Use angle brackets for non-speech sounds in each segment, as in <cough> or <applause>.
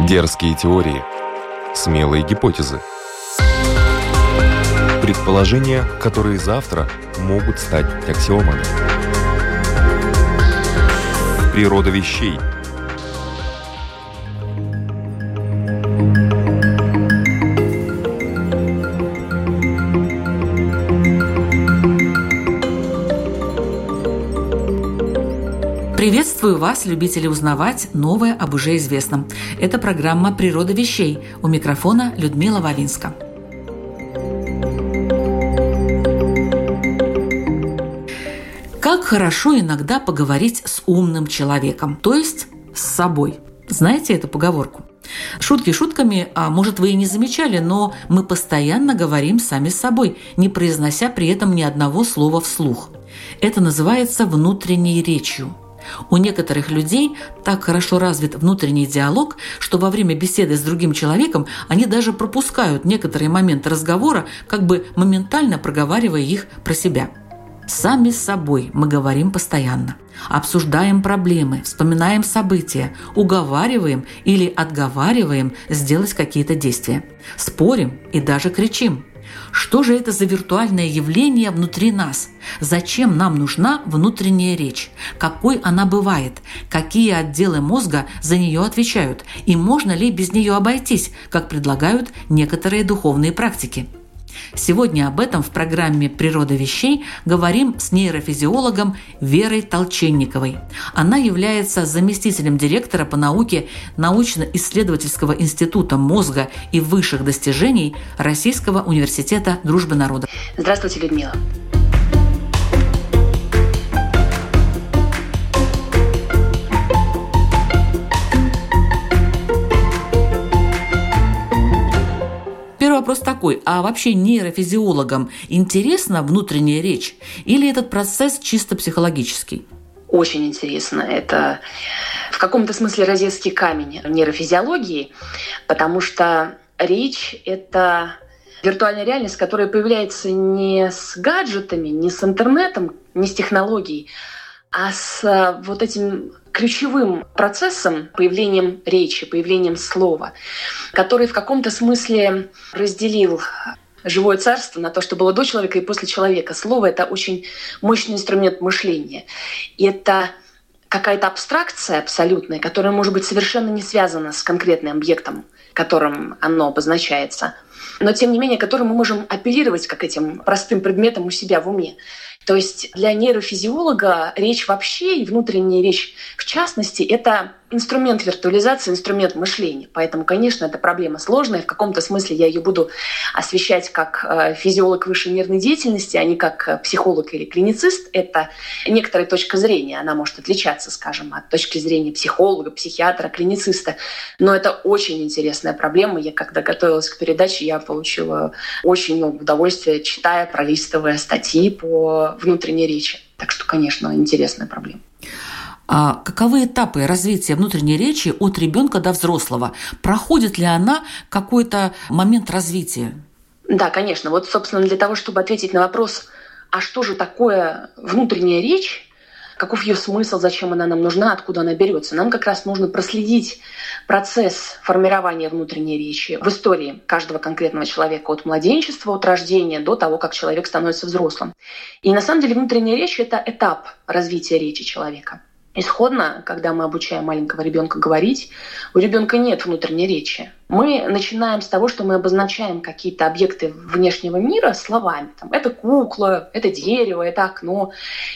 Дерзкие теории, смелые гипотезы. Предположения, которые завтра могут стать аксиомами. Природа вещей – Приветствую вас, любители узнавать новое об уже известном. Это программа «Природа вещей». У микрофона Людмила Вавинска. Как хорошо иногда поговорить с умным человеком, то есть с собой. Знаете эту поговорку? Шутки шутками, а может вы и не замечали, но мы постоянно говорим сами с собой, не произнося при этом ни одного слова вслух. Это называется внутренней речью – у некоторых людей так хорошо развит внутренний диалог, что во время беседы с другим человеком они даже пропускают некоторые моменты разговора, как бы моментально проговаривая их про себя. Сами с собой мы говорим постоянно. Обсуждаем проблемы, вспоминаем события, уговариваем или отговариваем сделать какие-то действия. Спорим и даже кричим – что же это за виртуальное явление внутри нас? Зачем нам нужна внутренняя речь? Какой она бывает? Какие отделы мозга за нее отвечают? И можно ли без нее обойтись, как предлагают некоторые духовные практики? Сегодня об этом в программе «Природа вещей» говорим с нейрофизиологом Верой Толченниковой. Она является заместителем директора по науке научно-исследовательского института мозга и высших достижений Российского университета дружбы народов. Здравствуйте, Людмила. Вопрос такой, а вообще нейрофизиологам интересна внутренняя речь или этот процесс чисто психологический? Очень интересно. Это в каком-то смысле розетский камень нейрофизиологии, потому что речь — это виртуальная реальность, которая появляется не с гаджетами, не с интернетом, не с технологией, а с вот этим ключевым процессом, появлением речи, появлением слова, который в каком-то смысле разделил живое царство на то, что было до человека и после человека. Слово — это очень мощный инструмент мышления. И это какая-то абстракция абсолютная, которая может быть совершенно не связана с конкретным объектом, которым оно обозначается, но тем не менее, которым мы можем апеллировать как этим простым предметом у себя в уме. То есть для нейрофизиолога речь вообще и внутренняя речь в частности — это инструмент виртуализации, инструмент мышления. Поэтому, конечно, эта проблема сложная. В каком-то смысле я ее буду освещать как э, физиолог высшей нервной деятельности, а не как э, психолог или клиницист. Это некоторая точка зрения. Она может отличаться, скажем, от точки зрения психолога, психиатра, клинициста. Но это очень интересная проблема. Я когда готовилась к передаче, я получила очень много удовольствия, читая, пролистывая статьи по внутренней речи. Так что, конечно, интересная проблема. А каковы этапы развития внутренней речи от ребенка до взрослого? Проходит ли она какой-то момент развития? Да, конечно. Вот, собственно, для того, чтобы ответить на вопрос, а что же такое внутренняя речь, каков ее смысл, зачем она нам нужна, откуда она берется. Нам как раз нужно проследить процесс формирования внутренней речи в истории каждого конкретного человека от младенчества, от рождения до того, как человек становится взрослым. И на самом деле внутренняя речь — это этап развития речи человека. Исходно, когда мы обучаем маленького ребенка говорить, у ребенка нет внутренней речи. Мы начинаем с того, что мы обозначаем какие-то объекты внешнего мира словами. Там, это кукла, это дерево, это окно.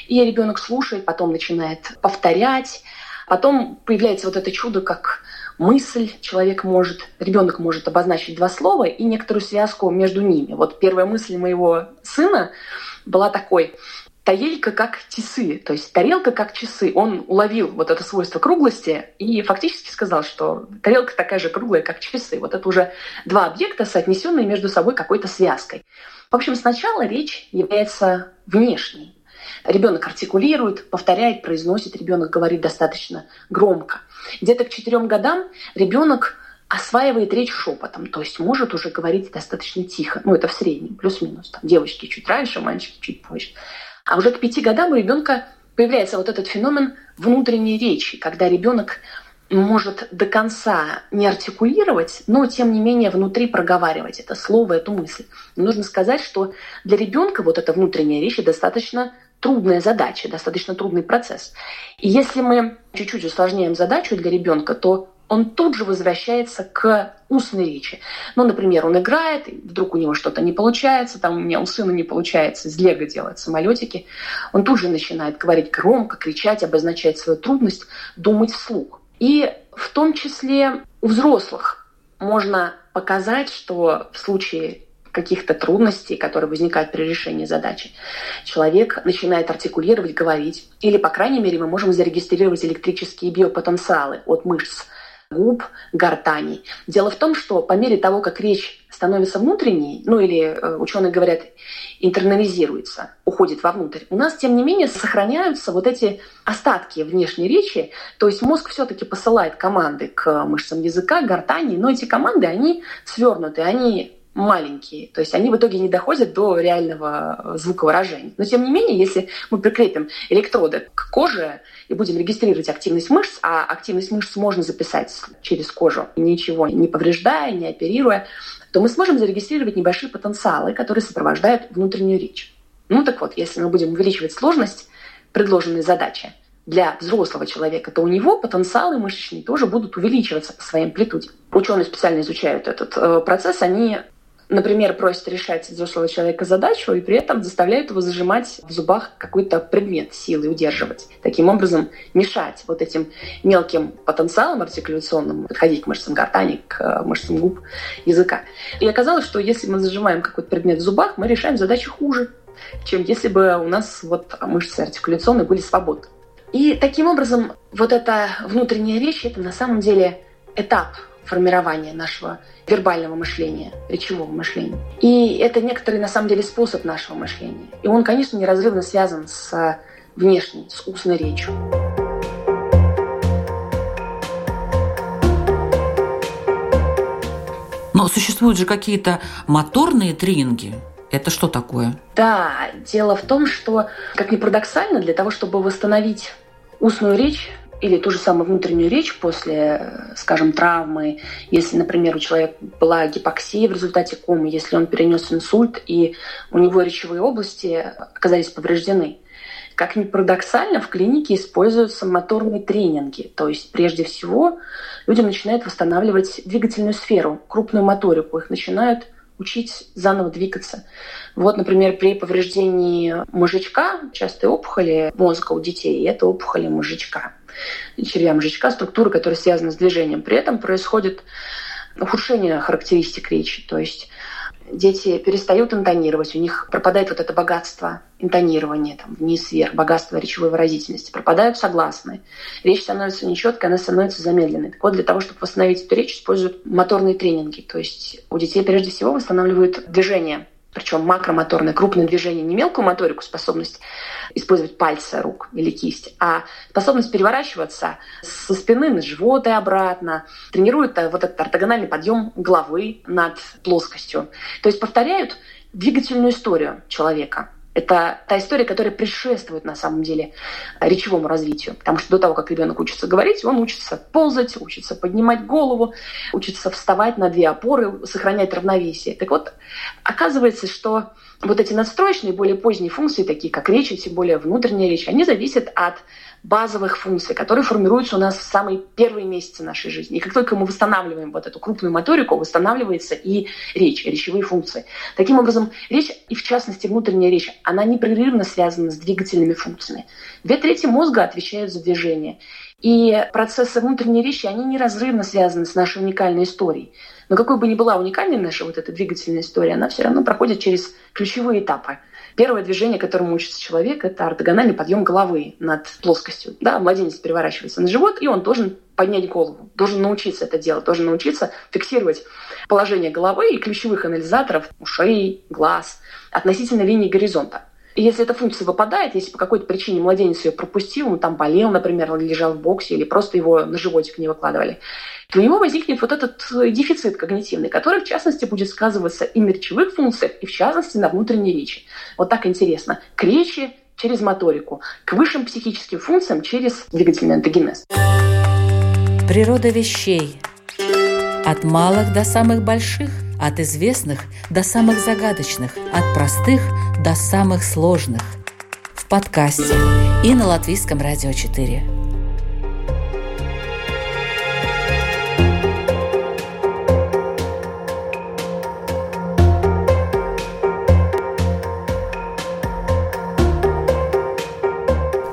И ребенок слушает, потом начинает повторять. Потом появляется вот это чудо, как мысль человек может, ребенок может обозначить два слова и некоторую связку между ними. Вот первая мысль моего сына была такой тарелька как часы, то есть тарелка как часы. Он уловил вот это свойство круглости и фактически сказал, что тарелка такая же круглая, как часы. Вот это уже два объекта, соотнесенные между собой какой-то связкой. В общем, сначала речь является внешней. Ребенок артикулирует, повторяет, произносит, ребенок говорит достаточно громко. Где-то к четырем годам ребенок осваивает речь шепотом, то есть может уже говорить достаточно тихо. Ну, это в среднем, плюс-минус. Там девочки чуть раньше, мальчики чуть позже. А уже к пяти годам у ребенка появляется вот этот феномен внутренней речи, когда ребенок может до конца не артикулировать, но тем не менее внутри проговаривать это слово, эту мысль. нужно сказать, что для ребенка вот эта внутренняя речь достаточно трудная задача, достаточно трудный процесс. И если мы чуть-чуть усложняем задачу для ребенка, то он тут же возвращается к устной речи. Ну, например, он играет, вдруг у него что-то не получается, там у меня у сына не получается из лего делать самолетики, он тут же начинает говорить громко, кричать, обозначать свою трудность, думать вслух. И в том числе у взрослых можно показать, что в случае каких-то трудностей, которые возникают при решении задачи, человек начинает артикулировать, говорить. Или, по крайней мере, мы можем зарегистрировать электрические биопотенциалы от мышц губ, гортани. Дело в том, что по мере того, как речь становится внутренней, ну или э, ученые говорят, интернализируется, уходит вовнутрь, у нас, тем не менее, сохраняются вот эти остатки внешней речи, то есть мозг все-таки посылает команды к мышцам языка, гортани, но эти команды, они свернуты, они маленькие. То есть они в итоге не доходят до реального звуковыражения. Но тем не менее, если мы прикрепим электроды к коже и будем регистрировать активность мышц, а активность мышц можно записать через кожу, ничего не повреждая, не оперируя, то мы сможем зарегистрировать небольшие потенциалы, которые сопровождают внутреннюю речь. Ну так вот, если мы будем увеличивать сложность предложенной задачи, для взрослого человека, то у него потенциалы мышечные тоже будут увеличиваться по своей амплитуде. Ученые специально изучают этот э, процесс, они например, просит решать взрослого человека задачу и при этом заставляют его зажимать в зубах какой-то предмет силы, удерживать. Таким образом, мешать вот этим мелким потенциалам артикуляционным подходить к мышцам гортани, к э, мышцам губ, языка. И оказалось, что если мы зажимаем какой-то предмет в зубах, мы решаем задачу хуже, чем если бы у нас вот мышцы артикуляционные были свободны. И таким образом, вот эта внутренняя речь, это на самом деле этап формирования нашего вербального мышления, речевого мышления. И это некоторый, на самом деле, способ нашего мышления. И он, конечно, неразрывно связан с внешней, с устной речью. Но существуют же какие-то моторные тренинги. Это что такое? Да, дело в том, что, как ни парадоксально, для того, чтобы восстановить устную речь, или ту же самую внутреннюю речь после, скажем, травмы, если, например, у человека была гипоксия в результате комы, если он перенес инсульт и у него речевые области оказались повреждены. Как ни парадоксально, в клинике используются моторные тренинги. То есть, прежде всего, люди начинают восстанавливать двигательную сферу, крупную моторику. Их начинают учить заново двигаться. Вот, например, при повреждении мозжечка, частые опухоли мозга у детей, это опухоли мозжечка червя мозжечка, структуры, которые связаны с движением. При этом происходит ухудшение характеристик речи, то есть дети перестают интонировать, у них пропадает вот это богатство интонирования, там, вниз-вверх, богатство речевой выразительности, пропадают согласные. Речь становится нечеткой, она становится замедленной. Так вот, для того, чтобы восстановить эту речь, используют моторные тренинги. То есть у детей прежде всего восстанавливают движение причем макромоторное, крупное движение, не мелкую моторику, способность использовать пальцы рук или кисть, а способность переворачиваться со спины на живот и обратно, тренируют э, вот этот ортогональный подъем головы над плоскостью. То есть повторяют двигательную историю человека – это та история, которая предшествует на самом деле речевому развитию. Потому что до того, как ребенок учится говорить, он учится ползать, учится поднимать голову, учится вставать на две опоры, сохранять равновесие. Так вот, оказывается, что вот эти надстроечные, более поздние функции, такие как речь, тем более внутренняя речь, они зависят от базовых функций, которые формируются у нас в самые первые месяцы нашей жизни. И как только мы восстанавливаем вот эту крупную моторику, восстанавливается и речь, речевые функции. Таким образом, речь, и в частности внутренняя речь, она непрерывно связана с двигательными функциями. Две трети мозга отвечают за движение. И процессы внутренней речи, они неразрывно связаны с нашей уникальной историей. Но какой бы ни была уникальной наша вот эта двигательная история, она все равно проходит через ключевые этапы – Первое движение, которому учится человек, это ортогональный подъем головы над плоскостью. Да, младенец переворачивается на живот, и он должен поднять голову, должен научиться это делать, должен научиться фиксировать положение головы и ключевых анализаторов ушей, глаз относительно линии горизонта. Если эта функция выпадает, если по какой-то причине младенец ее пропустил, он там болел, например, он лежал в боксе или просто его на животик не выкладывали, то у него возникнет вот этот э, дефицит когнитивный, который, в частности, будет сказываться и на речевых функциях, и, в частности, на внутренней речи. Вот так интересно. К речи через моторику, к высшим психическим функциям через двигательный антогенез. Природа вещей. От малых до самых больших, от известных до самых загадочных, от простых до самых сложных. В подкасте и на Латвийском радио 4.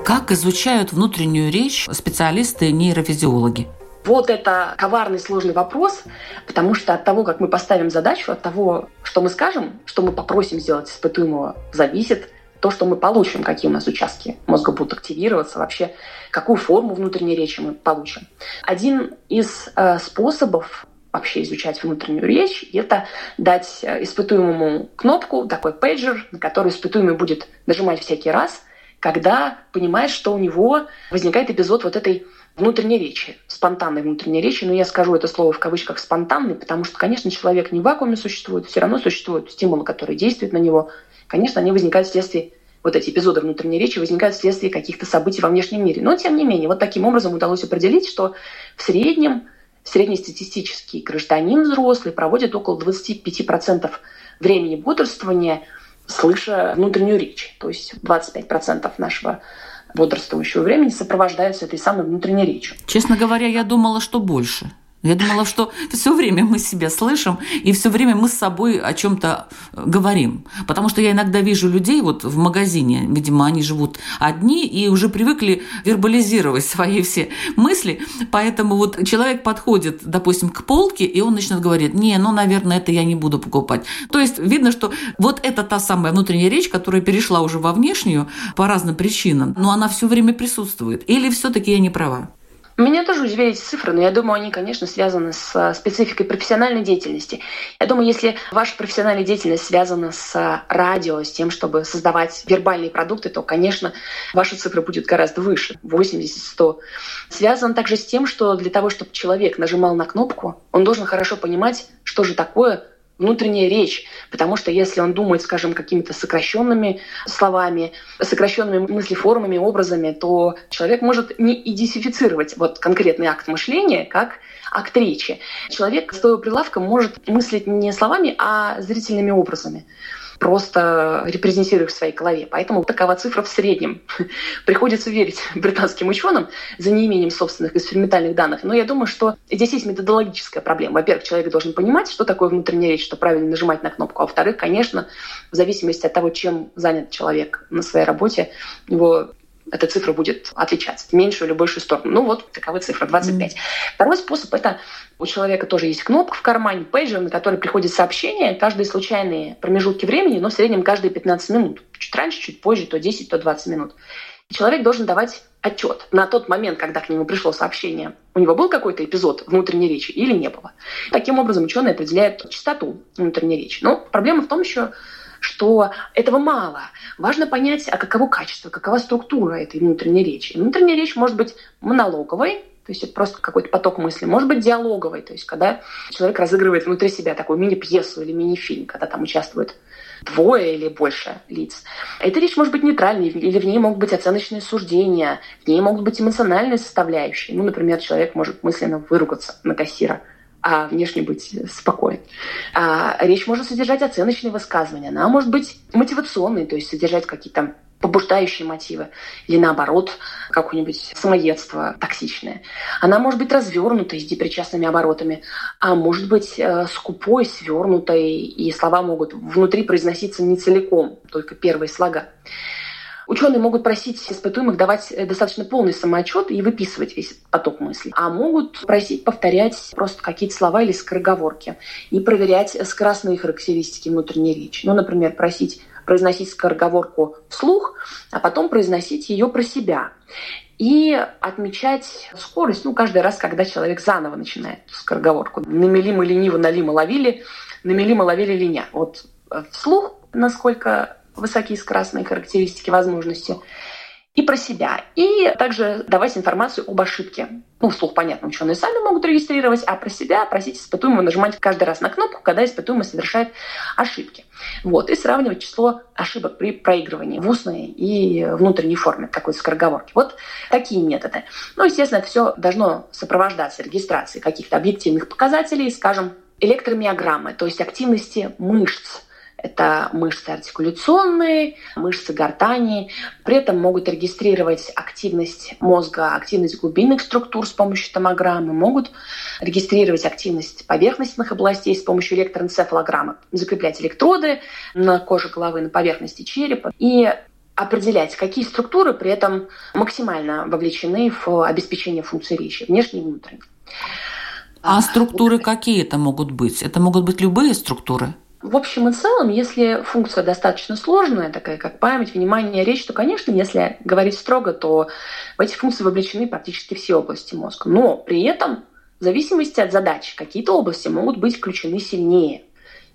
Как изучают внутреннюю речь специалисты-нейрофизиологи? Вот это коварный сложный вопрос, потому что от того, как мы поставим задачу, от того, что мы скажем, что мы попросим сделать испытуемого, зависит то, что мы получим, какие у нас участки мозга будут активироваться, вообще какую форму внутренней речи мы получим. Один из э, способов вообще изучать внутреннюю речь, это дать э, испытуемому кнопку, такой пейджер, на который испытуемый будет нажимать всякий раз, когда понимаешь, что у него возникает эпизод вот этой внутренней речи, спонтанной внутренней речи, но я скажу это слово в кавычках спонтанный, потому что, конечно, человек не в вакууме существует, все равно существуют стимулы, которые действуют на него. Конечно, они возникают вследствие вот эти эпизоды внутренней речи возникают вследствие каких-то событий во внешнем мире. Но, тем не менее, вот таким образом удалось определить, что в среднем среднестатистический гражданин взрослый проводит около 25% времени бодрствования – слыша внутреннюю речь. То есть 25% нашего бодрствующего времени сопровождаются этой самой внутренней речью. Честно говоря, я думала, что больше. Я думала, что все время мы себя слышим, и все время мы с собой о чем-то э, говорим. Потому что я иногда вижу людей вот в магазине, видимо, они живут одни и уже привыкли вербализировать <laughs> свои все мысли. Поэтому вот человек подходит, допустим, к полке, и он начинает говорить, не, ну, наверное, это я не буду покупать. То есть видно, что вот это та самая внутренняя речь, которая перешла уже во внешнюю по разным причинам, но она все время присутствует. Или все-таки я не права? Меня тоже удивили эти цифры, но я думаю, они, конечно, связаны с э, спецификой профессиональной деятельности. Я думаю, если ваша профессиональная деятельность связана с э, радио, с тем, чтобы создавать вербальные продукты, то, конечно, ваша цифра будет гораздо выше, 80-100. Связан также с тем, что для того, чтобы человек нажимал на кнопку, он должен хорошо понимать, что же такое внутренняя речь, потому что если он думает, скажем, какими-то сокращенными словами, сокращенными мыслеформами, образами, то человек может не идентифицировать вот конкретный акт мышления как акт речи. Человек, стоя у прилавка, может мыслить не словами, а зрительными образами просто репрезентируя в своей голове. Поэтому такова цифра в среднем. <laughs> Приходится верить <laughs> британским ученым за неимением собственных экспериментальных данных. Но я думаю, что здесь есть методологическая проблема. Во-первых, человек должен понимать, что такое внутренняя речь, что правильно нажимать на кнопку. А во-вторых, конечно, в зависимости от того, чем занят человек на своей работе, его эта цифра будет отличаться в меньшую или большую сторону. Ну вот, такова цифра, 25. Mm. Второй способ – это у человека тоже есть кнопка в кармане, пейджер, на который приходит сообщение, каждые случайные промежутки времени, но в среднем каждые 15 минут. Чуть раньше, чуть позже, то 10, то 20 минут. И человек должен давать отчет на тот момент, когда к нему пришло сообщение. У него был какой-то эпизод внутренней речи или не было. Таким образом, ученые определяют частоту внутренней речи. Но проблема в том еще, что этого мало. Важно понять, а каково качество, какова структура этой внутренней речи. внутренняя речь может быть монологовой, то есть это просто какой-то поток мысли. Может быть диалоговой, то есть когда человек разыгрывает внутри себя такую мини-пьесу или мини-фильм, когда там участвует двое или больше лиц. Эта речь может быть нейтральной, или в ней могут быть оценочные суждения, в ней могут быть эмоциональные составляющие. Ну, например, человек может мысленно выругаться на кассира – а внешне быть спокоен. Речь может содержать оценочные высказывания, она может быть мотивационной, то есть содержать какие-то побуждающие мотивы, или наоборот, какое-нибудь самоедство токсичное. Она может быть развернутой с депричастными оборотами, а может быть э, скупой, свернутой, и слова могут внутри произноситься не целиком, только первые слога. Ученые могут просить испытуемых давать э, достаточно полный самоотчет и выписывать весь поток мыслей. А могут просить повторять просто какие-то слова или скороговорки и проверять скоростные характеристики внутренней речи. Ну, например, просить произносить скороговорку вслух, а потом произносить ее про себя. И отмечать скорость, ну, каждый раз, когда человек заново начинает скороговорку. Намели мы лениво, налима ловили, намели мы ловили линя. Вот вслух, насколько высокие скоростные характеристики, возможности. и про себя. И также давать информацию об ошибке. Ну, вслух понятно, ученые сами могут регистрировать, а про себя просить испытуемого нажимать каждый раз на кнопку, когда испытуемый совершает ошибки. Вот, и сравнивать число ошибок при проигрывании в устной и внутренней форме такой скороговорки. Вот такие методы. Ну, естественно, это все должно сопровождаться регистрацией каких-то объективных показателей, скажем, электромиограммы, то есть активности мышц это мышцы артикуляционные, мышцы гортани. При этом могут регистрировать активность мозга, активность глубинных структур с помощью томограммы, могут регистрировать активность поверхностных областей с помощью электроэнцефалограммы, закреплять электроды на коже головы, на поверхности черепа и определять, какие структуры при этом максимально вовлечены в обеспечение функции речи, внешней и внутренней. А структуры какие это могут быть? Это могут быть любые структуры? В общем и целом, если функция достаточно сложная, такая как память, внимание, речь, то, конечно, если говорить строго, то в эти функции вовлечены практически все области мозга. Но при этом, в зависимости от задач, какие-то области могут быть включены сильнее.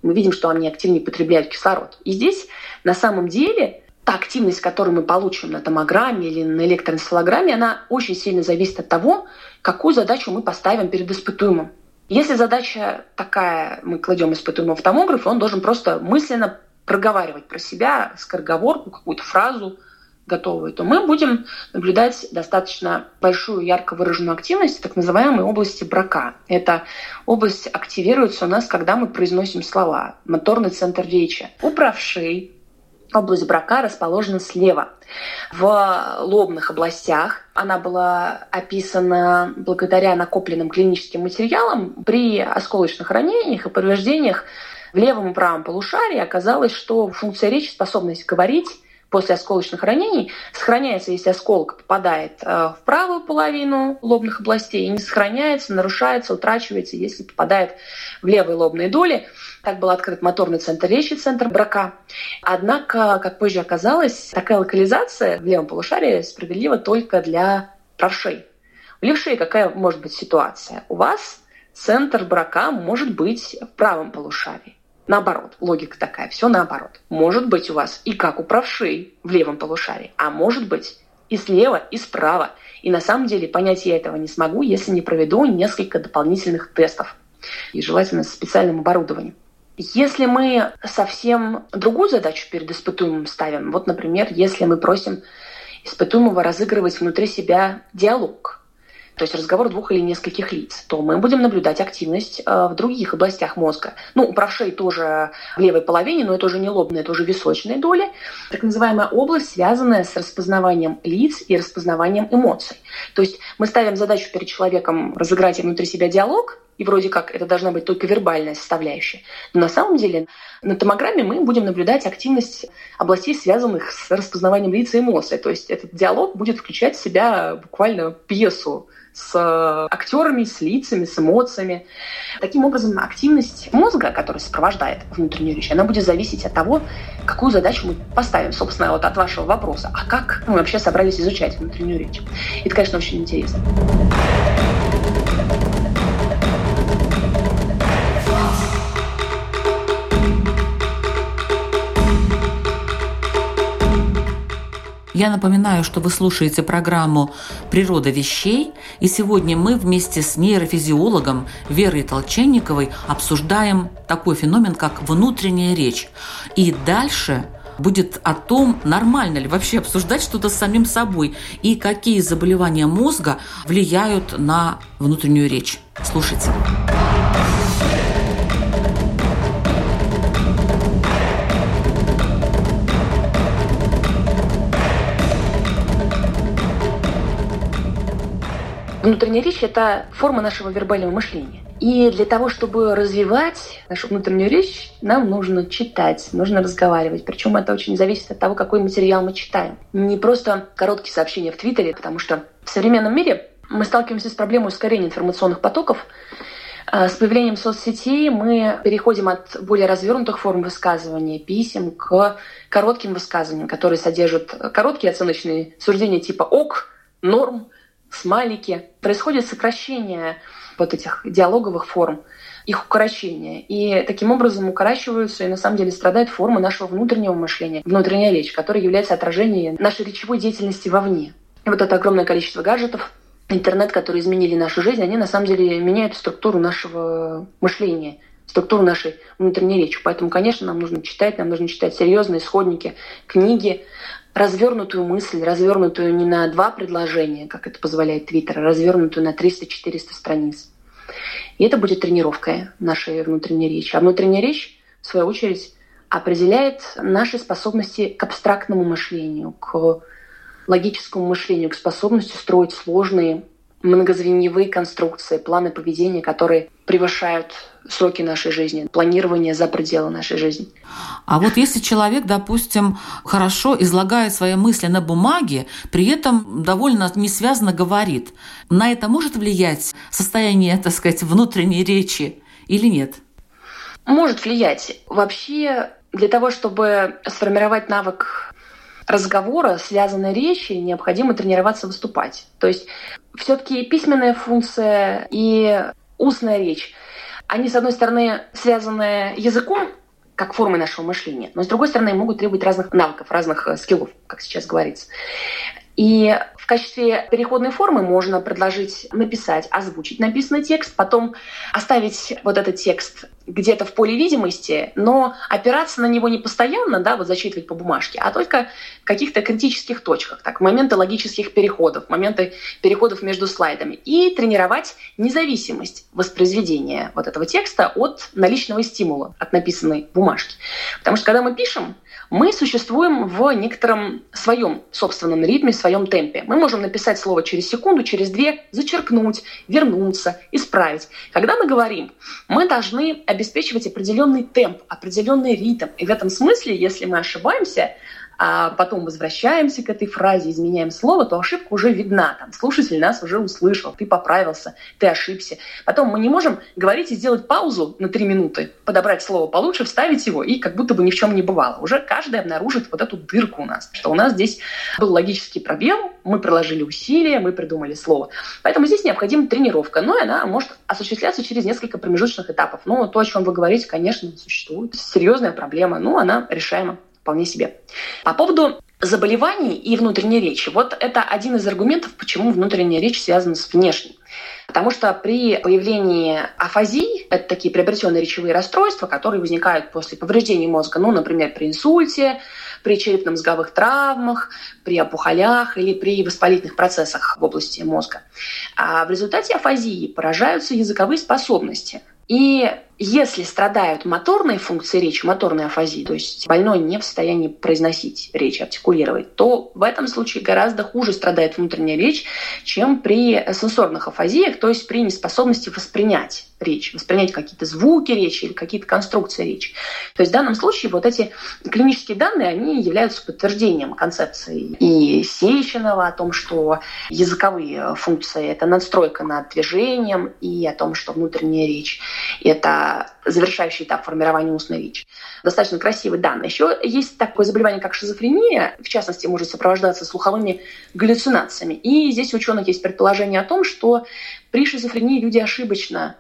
Мы видим, что они активнее потребляют кислород. И здесь на самом деле та активность, которую мы получим на томограмме или на электроэнцефалограмме, она очень сильно зависит от того, какую задачу мы поставим перед испытуемым. Если задача такая, мы кладем испытуемого в томограф, он должен просто мысленно проговаривать про себя скороговорку, какую-то фразу готовую, то мы будем наблюдать достаточно большую ярко выраженную активность так называемой области брака. Эта область активируется у нас, когда мы произносим слова, моторный центр речи. У правшей Область брака расположена слева. В лобных областях она была описана благодаря накопленным клиническим материалам. При осколочных ранениях и повреждениях в левом и правом полушарии оказалось, что функция речи, способность говорить после осколочных ранений сохраняется, если осколок попадает э, в правую половину лобных областей, и не сохраняется, нарушается, утрачивается, если попадает в левые лобные доли. Так был открыт моторный центр речи, центр брака. Однако, как позже оказалось, такая локализация в левом полушарии справедлива только для правшей. У левшей какая может быть ситуация? У вас центр брака может быть в правом полушарии. Наоборот, логика такая, все наоборот. Может быть у вас и как у правшей в левом полушарии, а может быть и слева, и справа. И на самом деле понять я этого не смогу, если не проведу несколько дополнительных тестов. И желательно с специальным оборудованием. Если мы совсем другую задачу перед испытуемым ставим, вот, например, если мы просим испытуемого разыгрывать внутри себя диалог – то есть разговор двух или нескольких лиц, то мы будем наблюдать активность э, в других областях мозга. Ну, у правшей тоже в левой половине, но это уже не лобная, это уже височные доли. Так называемая область, связанная с распознаванием лиц и распознаванием эмоций. То есть мы ставим задачу перед человеком разыграть внутри себя диалог, и вроде как это должна быть только вербальная составляющая. Но на самом деле на томограмме мы будем наблюдать активность областей, связанных с распознаванием лиц и эмоций. То есть этот диалог будет включать в себя буквально пьесу с актерами, с лицами, с эмоциями. Таким образом, активность мозга, которая сопровождает внутреннюю речь, она будет зависеть от того, какую задачу мы поставим, собственно, вот от вашего вопроса. А как мы вообще собрались изучать внутреннюю речь? Это, конечно, очень интересно. Я напоминаю, что вы слушаете программу «Природа вещей», и сегодня мы вместе с нейрофизиологом Верой Толченниковой обсуждаем такой феномен, как внутренняя речь. И дальше будет о том, нормально ли вообще обсуждать что-то с самим собой и какие заболевания мозга влияют на внутреннюю речь. Слушайте. Внутренняя речь – это форма нашего вербального мышления. И для того, чтобы развивать нашу внутреннюю речь, нам нужно читать, нужно разговаривать. Причем это очень зависит от того, какой материал мы читаем. Не просто короткие сообщения в Твиттере, потому что в современном мире мы сталкиваемся с проблемой ускорения информационных потоков. А с появлением соцсетей мы переходим от более развернутых форм высказывания, писем, к коротким высказываниям, которые содержат короткие оценочные суждения типа «ок», «норм», смайлики. Происходит сокращение вот этих диалоговых форм, их укорочение. И таким образом укорачиваются и на самом деле страдает форма нашего внутреннего мышления, внутренняя речь, которая является отражением нашей речевой деятельности вовне. И вот это огромное количество гаджетов, интернет, которые изменили нашу жизнь, они на самом деле меняют структуру нашего мышления, структуру нашей внутренней речи. Поэтому, конечно, нам нужно читать, нам нужно читать серьезные исходники, книги, развернутую мысль, развернутую не на два предложения, как это позволяет Твиттер, а развернутую на 300-400 страниц. И это будет тренировкой нашей внутренней речи. А внутренняя речь, в свою очередь, определяет наши способности к абстрактному мышлению, к логическому мышлению, к способности строить сложные многозвеньевые конструкции, планы поведения, которые превышают сроки нашей жизни, планирование за пределы нашей жизни. А вот если человек, допустим, хорошо излагает свои мысли на бумаге, при этом довольно несвязно говорит, на это может влиять состояние, так сказать, внутренней речи или нет? Может влиять. Вообще, для того, чтобы сформировать навык разговора, связанной речи, необходимо тренироваться выступать. То есть все-таки письменная функция и устная речь, они, с одной стороны, связаны языком, как формой нашего мышления, но с другой стороны могут требовать разных навыков, разных э, скиллов, как сейчас говорится. И в качестве переходной формы можно предложить написать, озвучить написанный текст, потом оставить вот этот текст где-то в поле видимости, но опираться на него не постоянно, да, вот зачитывать по бумажке, а только в каких-то критических точках, так, моменты логических переходов, моменты переходов между слайдами, и тренировать независимость воспроизведения вот этого текста от наличного стимула, от написанной бумажки. Потому что когда мы пишем, мы существуем в некотором своем собственном ритме, своем темпе. Мы можем написать слово через секунду, через две, зачеркнуть, вернуться, исправить. Когда мы говорим, мы должны обеспечивать определенный темп, определенный ритм. И в этом смысле, если мы ошибаемся, а потом возвращаемся к этой фразе, изменяем слово, то ошибка уже видна. Там, слушатель нас уже услышал, ты поправился, ты ошибся. Потом мы не можем говорить и сделать паузу на три минуты, подобрать слово получше, вставить его, и как будто бы ни в чем не бывало. Уже каждый обнаружит вот эту дырку у нас, что у нас здесь был логический пробел, мы приложили усилия, мы придумали слово. Поэтому здесь необходима тренировка, но она может осуществляться через несколько промежуточных этапов. Но то, о чем вы говорите, конечно, существует. Серьезная проблема, но она решаема вполне себе. По поводу заболеваний и внутренней речи. Вот это один из аргументов, почему внутренняя речь связана с внешней. Потому что при появлении афазий, это такие приобретенные речевые расстройства, которые возникают после повреждений мозга, ну, например, при инсульте, при черепно-мозговых травмах, при опухолях или при воспалительных процессах в области мозга. А в результате афазии поражаются языковые способности. И если страдают моторные функции речи, моторная афазия, то есть больной не в состоянии произносить речь, артикулировать, то в этом случае гораздо хуже страдает внутренняя речь, чем при сенсорных афазиях, то есть при неспособности воспринять речь, воспринять какие-то звуки речи или какие-то конструкции речи. То есть в данном случае вот эти клинические данные, они являются подтверждением концепции и Сеченова о том, что языковые функции – это надстройка над движением, и о том, что внутренняя речь – это завершающий этап формирования устной речи. Достаточно красивые данные. Еще есть такое заболевание, как шизофрения, в частности, может сопровождаться слуховыми галлюцинациями. И здесь у ученых есть предположение о том, что при шизофрении люди ошибочно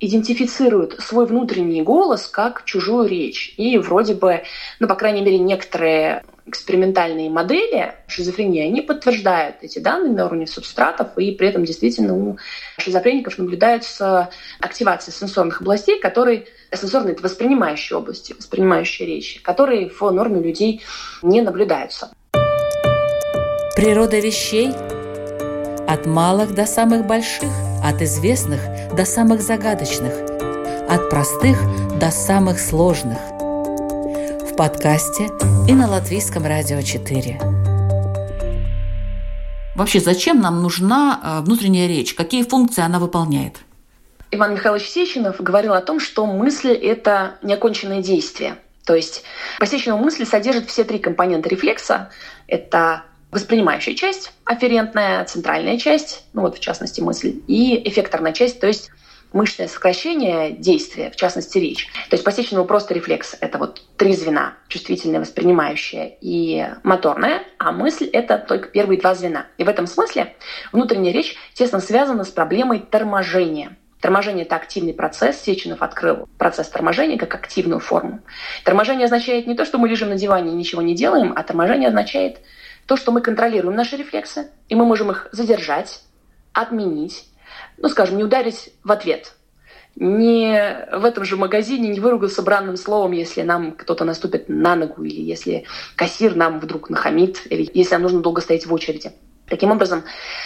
идентифицируют свой внутренний голос как чужую речь. И вроде бы, ну, по крайней мере, некоторые экспериментальные модели шизофрении, они подтверждают эти данные на уровне субстратов, и при этом действительно у шизофреников наблюдается активация сенсорных областей, которые сенсорные это воспринимающие области, воспринимающие речи, которые в норме людей не наблюдаются. Природа вещей от малых до самых больших, от известных до самых загадочных, от простых до самых сложных – в подкасте и на Латвийском радио 4. Вообще, зачем нам нужна э, внутренняя речь? Какие функции она выполняет? Иван Михайлович Сеченов говорил о том, что мысль – это неоконченное действие. То есть по Сеченову мысли содержит все три компонента рефлекса. Это воспринимающая часть, афферентная, центральная часть, ну вот в частности мысль, и эффекторная часть, то есть мышечное сокращение действия, в частности речь. То есть посеченного просто рефлекс – это вот три звена – чувствительное, воспринимающее и моторное, а мысль – это только первые два звена. И в этом смысле внутренняя речь тесно связана с проблемой торможения. Торможение – это активный процесс. Сеченов открыл процесс торможения как активную форму. Торможение означает не то, что мы лежим на диване и ничего не делаем, а торможение означает то, что мы контролируем наши рефлексы, и мы можем их задержать, отменить, ну, скажем, не ударить в ответ, не в этом же магазине не выругаться бранным словом, если нам кто-то наступит на ногу, или если кассир нам вдруг нахамит, или если нам нужно долго стоять в очереди. Таким образом,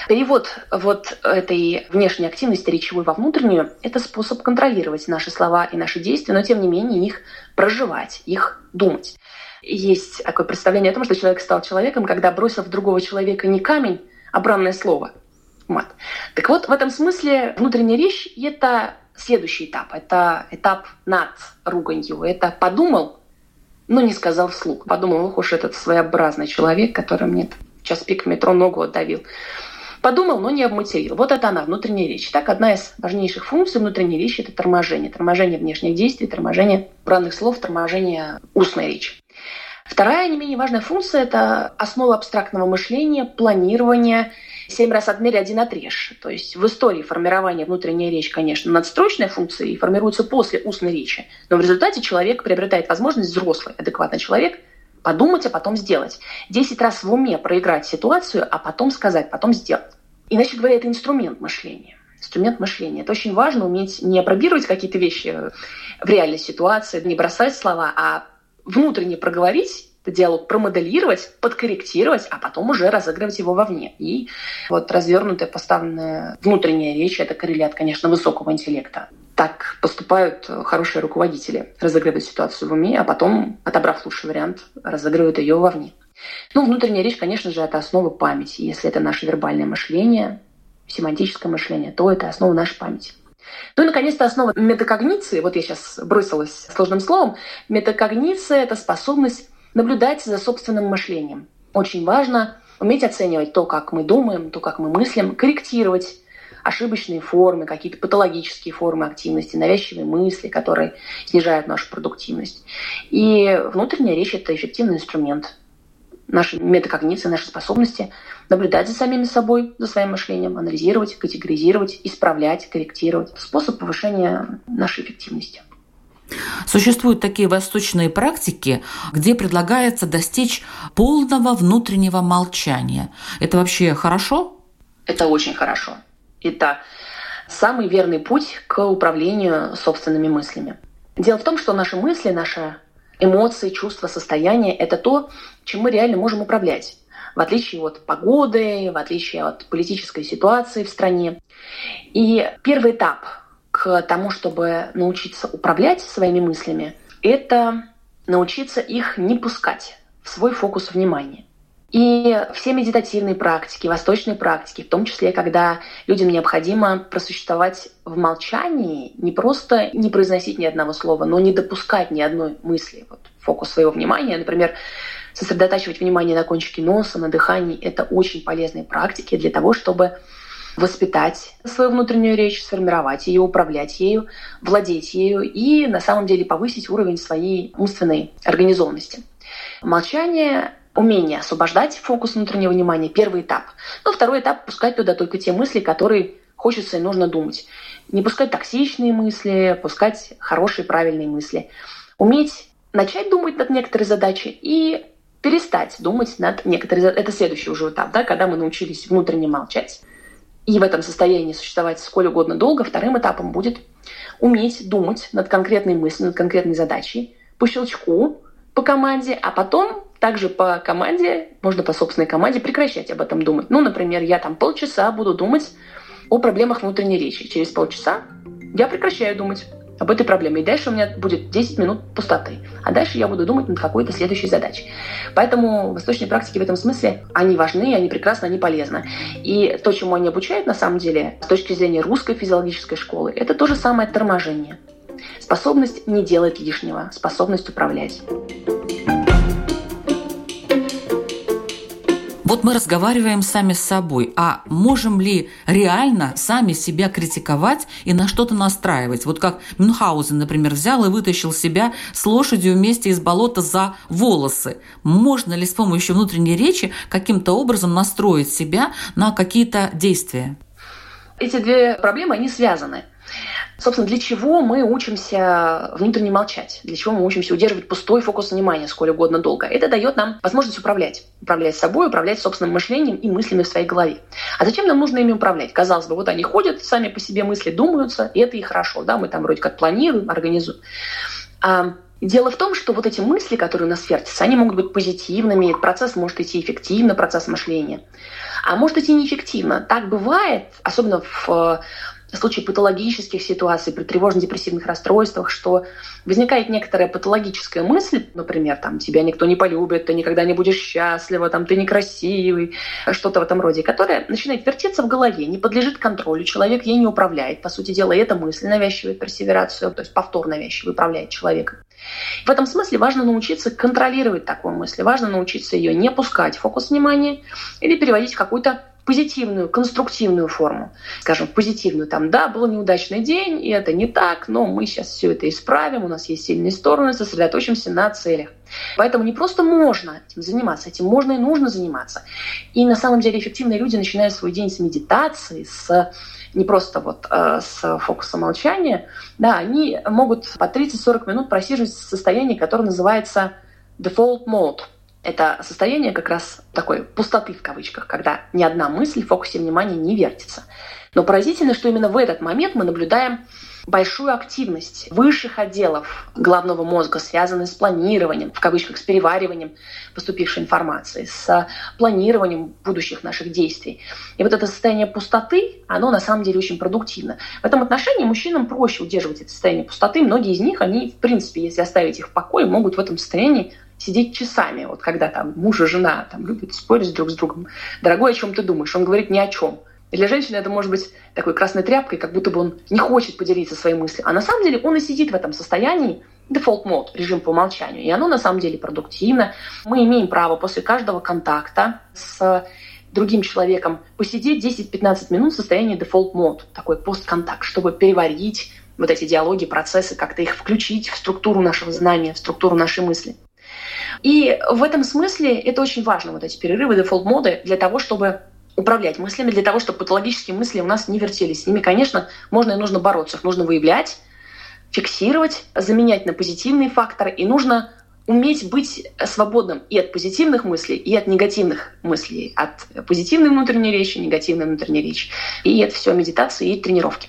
перевод вот этой внешней активности речевой во внутреннюю – это способ контролировать наши слова и наши действия, но тем не менее их проживать, их думать. Есть такое представление о том, что человек стал человеком, когда бросил в другого человека не камень, а бранное слово – мат. Так вот, в этом смысле внутренняя речь – это следующий этап. Это этап над руганью. Это подумал, но не сказал вслух. Подумал, ох уж этот своеобразный человек, который мне час пик метро ногу отдавил. Подумал, но не обматерил. Вот это она, внутренняя речь. Так, одна из важнейших функций внутренней речи – это торможение. Торможение внешних действий, торможение бранных слов, торможение устной речи. Вторая, не менее важная функция – это основа абстрактного мышления, планирования – Семь раз отмерь, один отрежь. То есть в истории формирования внутренней речи, конечно, надстрочная функция и формируется после устной речи. Но в результате человек приобретает возможность, взрослый, адекватный человек, подумать, а потом сделать. Десять раз в уме проиграть ситуацию, а потом сказать, потом сделать. Иначе говоря, это инструмент мышления. Инструмент мышления. Это очень важно уметь не опробировать какие-то вещи в реальной ситуации, не бросать слова, а внутренне проговорить диалог промоделировать, подкорректировать, а потом уже разыгрывать его вовне. И вот развернутая, поставленная внутренняя речь – это коррелят, конечно, высокого интеллекта. Так поступают хорошие руководители, разыгрывают ситуацию в уме, а потом, отобрав лучший вариант, разыгрывают ее вовне. Ну, внутренняя речь, конечно же, это основа памяти. Если это наше вербальное мышление, семантическое мышление, то это основа нашей памяти. Ну и, наконец-то, основа метакогниции, вот я сейчас бросилась сложным словом, метакогниция – это способность наблюдать за собственным мышлением. Очень важно уметь оценивать то, как мы думаем, то, как мы мыслим, корректировать ошибочные формы, какие-то патологические формы активности, навязчивые мысли, которые снижают нашу продуктивность. И внутренняя речь – это эффективный инструмент нашей метакогниции, нашей способности наблюдать за самими собой, за своим мышлением, анализировать, категоризировать, исправлять, корректировать. Способ повышения нашей эффективности. Существуют такие восточные практики, где предлагается достичь полного внутреннего молчания. Это вообще хорошо? Это очень хорошо. Это самый верный путь к управлению собственными мыслями. Дело в том, что наши мысли, наши эмоции, чувства, состояния – это то, чем мы реально можем управлять в отличие от погоды, в отличие от политической ситуации в стране. И первый этап к тому, чтобы научиться управлять своими мыслями, это научиться их не пускать в свой фокус внимания. И все медитативные практики, восточные практики, в том числе, когда людям необходимо просуществовать в молчании, не просто не произносить ни одного слова, но не допускать ни одной мысли, вот, фокус своего внимания, например, сосредотачивать внимание на кончике носа, на дыхании, это очень полезные практики для того, чтобы воспитать свою внутреннюю речь, сформировать ее, управлять ею, владеть ею и на самом деле повысить уровень своей умственной организованности. Молчание умение освобождать фокус внутреннего внимания – первый этап. Ну, второй этап – пускать туда только те мысли, которые хочется и нужно думать. Не пускать токсичные мысли, пускать хорошие, правильные мысли. Уметь начать думать над некоторой задачей и перестать думать над некоторой задачей. Это следующий уже этап, да, когда мы научились внутренне молчать и в этом состоянии существовать сколь угодно долго, вторым этапом будет уметь думать над конкретной мыслью, над конкретной задачей по щелчку, по команде, а потом также по команде, можно по собственной команде прекращать об этом думать. Ну, например, я там полчаса буду думать о проблемах внутренней речи. Через полчаса я прекращаю думать об этой проблеме. И дальше у меня будет 10 минут пустоты. А дальше я буду думать над какой-то следующей задачей. Поэтому восточные практики в этом смысле, они важны, они прекрасны, они полезны. И то, чему они обучают на самом деле, с точки зрения русской физиологической школы, это то же самое торможение. Способность не делать лишнего, способность управлять. Вот мы разговариваем сами с собой, а можем ли реально сами себя критиковать и на что-то настраивать? Вот как Мюнхгаузен, например, взял и вытащил себя с лошадью вместе из болота за волосы. Можно ли с помощью внутренней речи каким-то образом настроить себя на какие-то действия? Эти две проблемы, они связаны. Собственно, для чего мы учимся внутренне молчать? Для чего мы учимся удерживать пустой фокус внимания сколь угодно долго? Это дает нам возможность управлять. Управлять собой, управлять собственным мышлением и мыслями в своей голове. А зачем нам нужно ими управлять? Казалось бы, вот они ходят, сами по себе мысли думаются, и это и хорошо. Да? Мы там вроде как планируем, организуем. А Дело в том, что вот эти мысли, которые у нас вертятся, они могут быть позитивными, процесс может идти эффективно, процесс мышления. А может идти неэффективно. Так бывает, особенно в случае патологических ситуаций, при тревожно-депрессивных расстройствах, что возникает некоторая патологическая мысль, например, там, тебя никто не полюбит, ты никогда не будешь счастлива, там, ты некрасивый, что-то в этом роде, которая начинает вертеться в голове, не подлежит контролю, человек ей не управляет, по сути дела, эта мысль навязчивает персеверацию, то есть повтор навязчивый управляет человеком. В этом смысле важно научиться контролировать такую мысль, важно научиться ее не пускать фокус внимания или переводить в какую-то позитивную, конструктивную форму. Скажем, позитивную, там, да, был неудачный день, и это не так, но мы сейчас все это исправим, у нас есть сильные стороны, сосредоточимся на целях. Поэтому не просто можно этим заниматься, этим можно и нужно заниматься. И на самом деле эффективные люди начинают свой день с медитации, с не просто вот э, с фокуса молчания, да, они могут по 30-40 минут просиживать в состоянии, которое называется default mode – это состояние как раз такой пустоты в кавычках, когда ни одна мысль в фокусе внимания не вертится. Но поразительно, что именно в этот момент мы наблюдаем большую активность высших отделов головного мозга, связанных с планированием, в кавычках, с перевариванием поступившей информации, с планированием будущих наших действий. И вот это состояние пустоты, оно на самом деле очень продуктивно. В этом отношении мужчинам проще удерживать это состояние пустоты. Многие из них, они, в принципе, если оставить их в покое, могут в этом состоянии сидеть часами. Вот когда там муж и жена там, любят спорить друг с другом. Дорогой, о чем ты думаешь? Он говорит ни о чем. И для женщины это может быть такой красной тряпкой, как будто бы он не хочет поделиться своей мыслью. А на самом деле он и сидит в этом состоянии, default mode, режим по умолчанию. И оно на самом деле продуктивно. Мы имеем право после каждого контакта с другим человеком посидеть 10-15 минут в состоянии default mode, такой постконтакт, чтобы переварить вот эти диалоги, процессы, как-то их включить в структуру нашего знания, в структуру нашей мысли. И в этом смысле это очень важно, вот эти перерывы, дефолт-моды, для того, чтобы управлять мыслями, для того, чтобы патологические мысли у нас не вертелись. С ними, конечно, можно и нужно бороться. Их нужно выявлять, фиксировать, заменять на позитивные факторы. И нужно уметь быть свободным и от позитивных мыслей, и от негативных мыслей, от позитивной внутренней речи, негативной внутренней речи. И это все медитации и тренировки.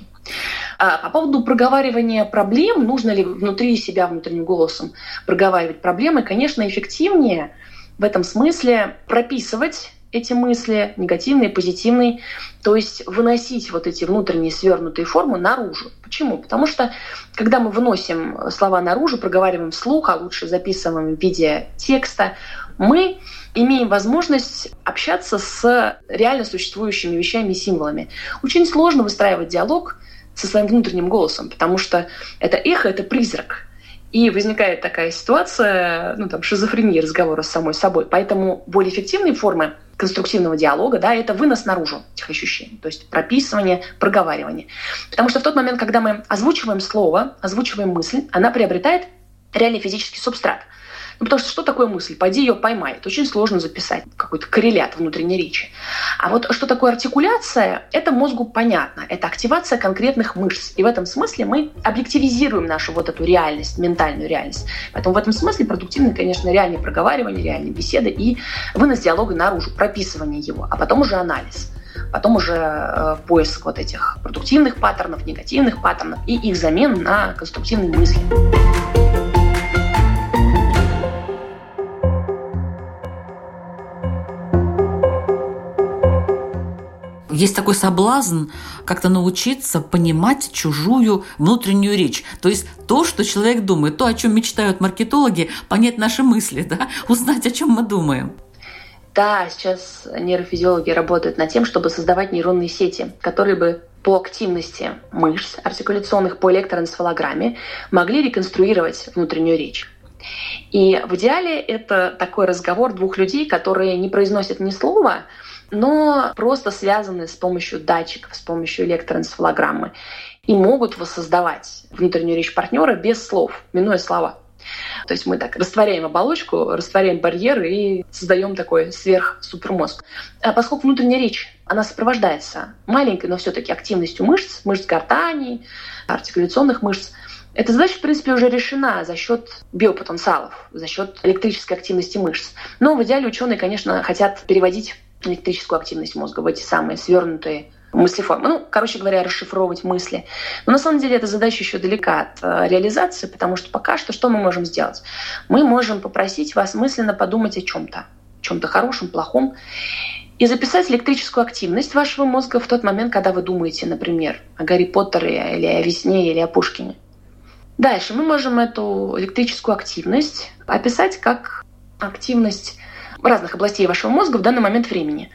А по поводу проговаривания проблем, нужно ли внутри себя, внутренним голосом проговаривать проблемы, конечно, эффективнее в этом смысле прописывать эти мысли, негативные, позитивные, то есть выносить вот эти внутренние свернутые формы наружу. Почему? Потому что когда мы выносим слова наружу, проговариваем вслух, а лучше записываем в виде текста, мы имеем возможность общаться с реально существующими вещами и символами. Очень сложно выстраивать диалог со своим внутренним голосом, потому что это эхо, это призрак. И возникает такая ситуация, ну там, шизофрения разговора с самой собой. Поэтому более эффективные формы конструктивного диалога, да, это вынос наружу этих ощущений, то есть прописывание, проговаривание. Потому что в тот момент, когда мы озвучиваем слово, озвучиваем мысль, она приобретает реальный физический субстрат – ну, потому что что такое мысль? Пойди ее поймай. Это очень сложно записать, какой-то коррелят внутренней речи. А вот что такое артикуляция, это мозгу понятно. Это активация конкретных мышц. И в этом смысле мы объективизируем нашу вот эту реальность, ментальную реальность. Поэтому в этом смысле продуктивны, конечно, реальные проговаривания, реальные беседы и вынос диалога наружу, прописывание его, а потом уже анализ потом уже э, поиск вот этих продуктивных паттернов, негативных паттернов и их замен на конструктивные мысли. Есть такой соблазн как-то научиться понимать чужую внутреннюю речь. То есть то, что человек думает, то, о чем мечтают маркетологи, понять наши мысли, да? узнать, о чем мы думаем. Да, сейчас нейрофизиологи работают над тем, чтобы создавать нейронные сети, которые бы по активности мышц артикуляционных по электроэнцефалограмме могли реконструировать внутреннюю речь. И в идеале это такой разговор двух людей, которые не произносят ни слова, но просто связаны с помощью датчиков, с помощью электроэнцефалограммы и могут воссоздавать внутреннюю речь партнера без слов, минуя слова. То есть мы так растворяем оболочку, растворяем барьеры и создаем такой сверхсупермозг. А поскольку внутренняя речь, она сопровождается маленькой, но все-таки активностью мышц, мышц гортани, артикуляционных мышц, эта задача, в принципе, уже решена за счет биопотенциалов, за счет электрической активности мышц. Но в идеале ученые, конечно, хотят переводить электрическую активность мозга в эти самые свернутые мыслеформы. Ну, короче говоря, расшифровывать мысли. Но на самом деле эта задача еще далека от э, реализации, потому что пока что что мы можем сделать? Мы можем попросить вас мысленно подумать о чем-то, чем-то хорошем, плохом, и записать электрическую активность вашего мозга в тот момент, когда вы думаете, например, о Гарри Поттере или о весне или о Пушкине. Дальше мы можем эту электрическую активность описать как активность разных областей вашего мозга в данный момент времени.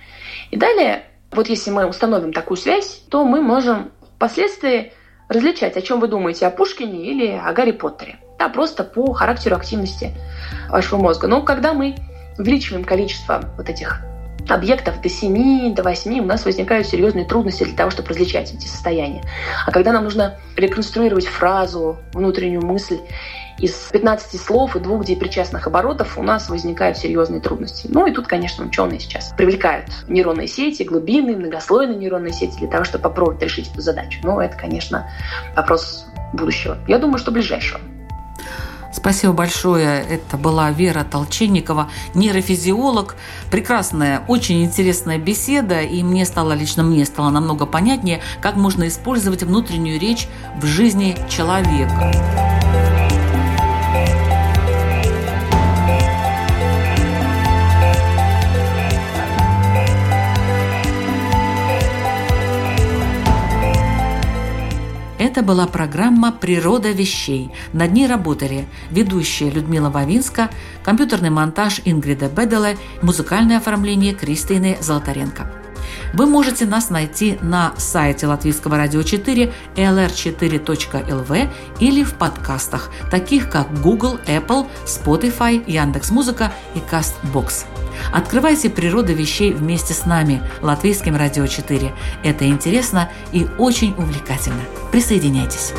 И далее, вот если мы установим такую связь, то мы можем впоследствии различать, о чем вы думаете, о Пушкине или о Гарри Поттере. Да, просто по характеру активности вашего мозга. Но когда мы увеличиваем количество вот этих объектов до 7, до 8 у нас возникают серьезные трудности для того, чтобы различать эти состояния. А когда нам нужно реконструировать фразу, внутреннюю мысль из 15 слов и двух депричастных оборотов, у нас возникают серьезные трудности. Ну и тут, конечно, ученые сейчас привлекают нейронные сети, глубинные, многослойные нейронные сети для того, чтобы попробовать решить эту задачу. Но это, конечно, вопрос будущего. Я думаю, что ближайшего. Спасибо большое. Это была Вера Толченникова, нейрофизиолог. Прекрасная, очень интересная беседа, и мне стало, лично мне стало намного понятнее, как можно использовать внутреннюю речь в жизни человека. Это была программа «Природа вещей». Над ней работали ведущая Людмила Вавинска, компьютерный монтаж Ингрида Беделе, музыкальное оформление Кристины Золотаренко. Вы можете нас найти на сайте Латвийского радио 4 lr4.lv или в подкастах, таких как Google, Apple, Spotify, Яндекс.Музыка и CastBox. Открывайте природу вещей вместе с нами, Латвийским радио 4. Это интересно и очень увлекательно. Присоединяйтесь.